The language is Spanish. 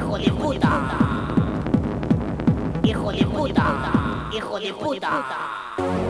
Hijo de puta. Hijo de puta. Hijo de puta.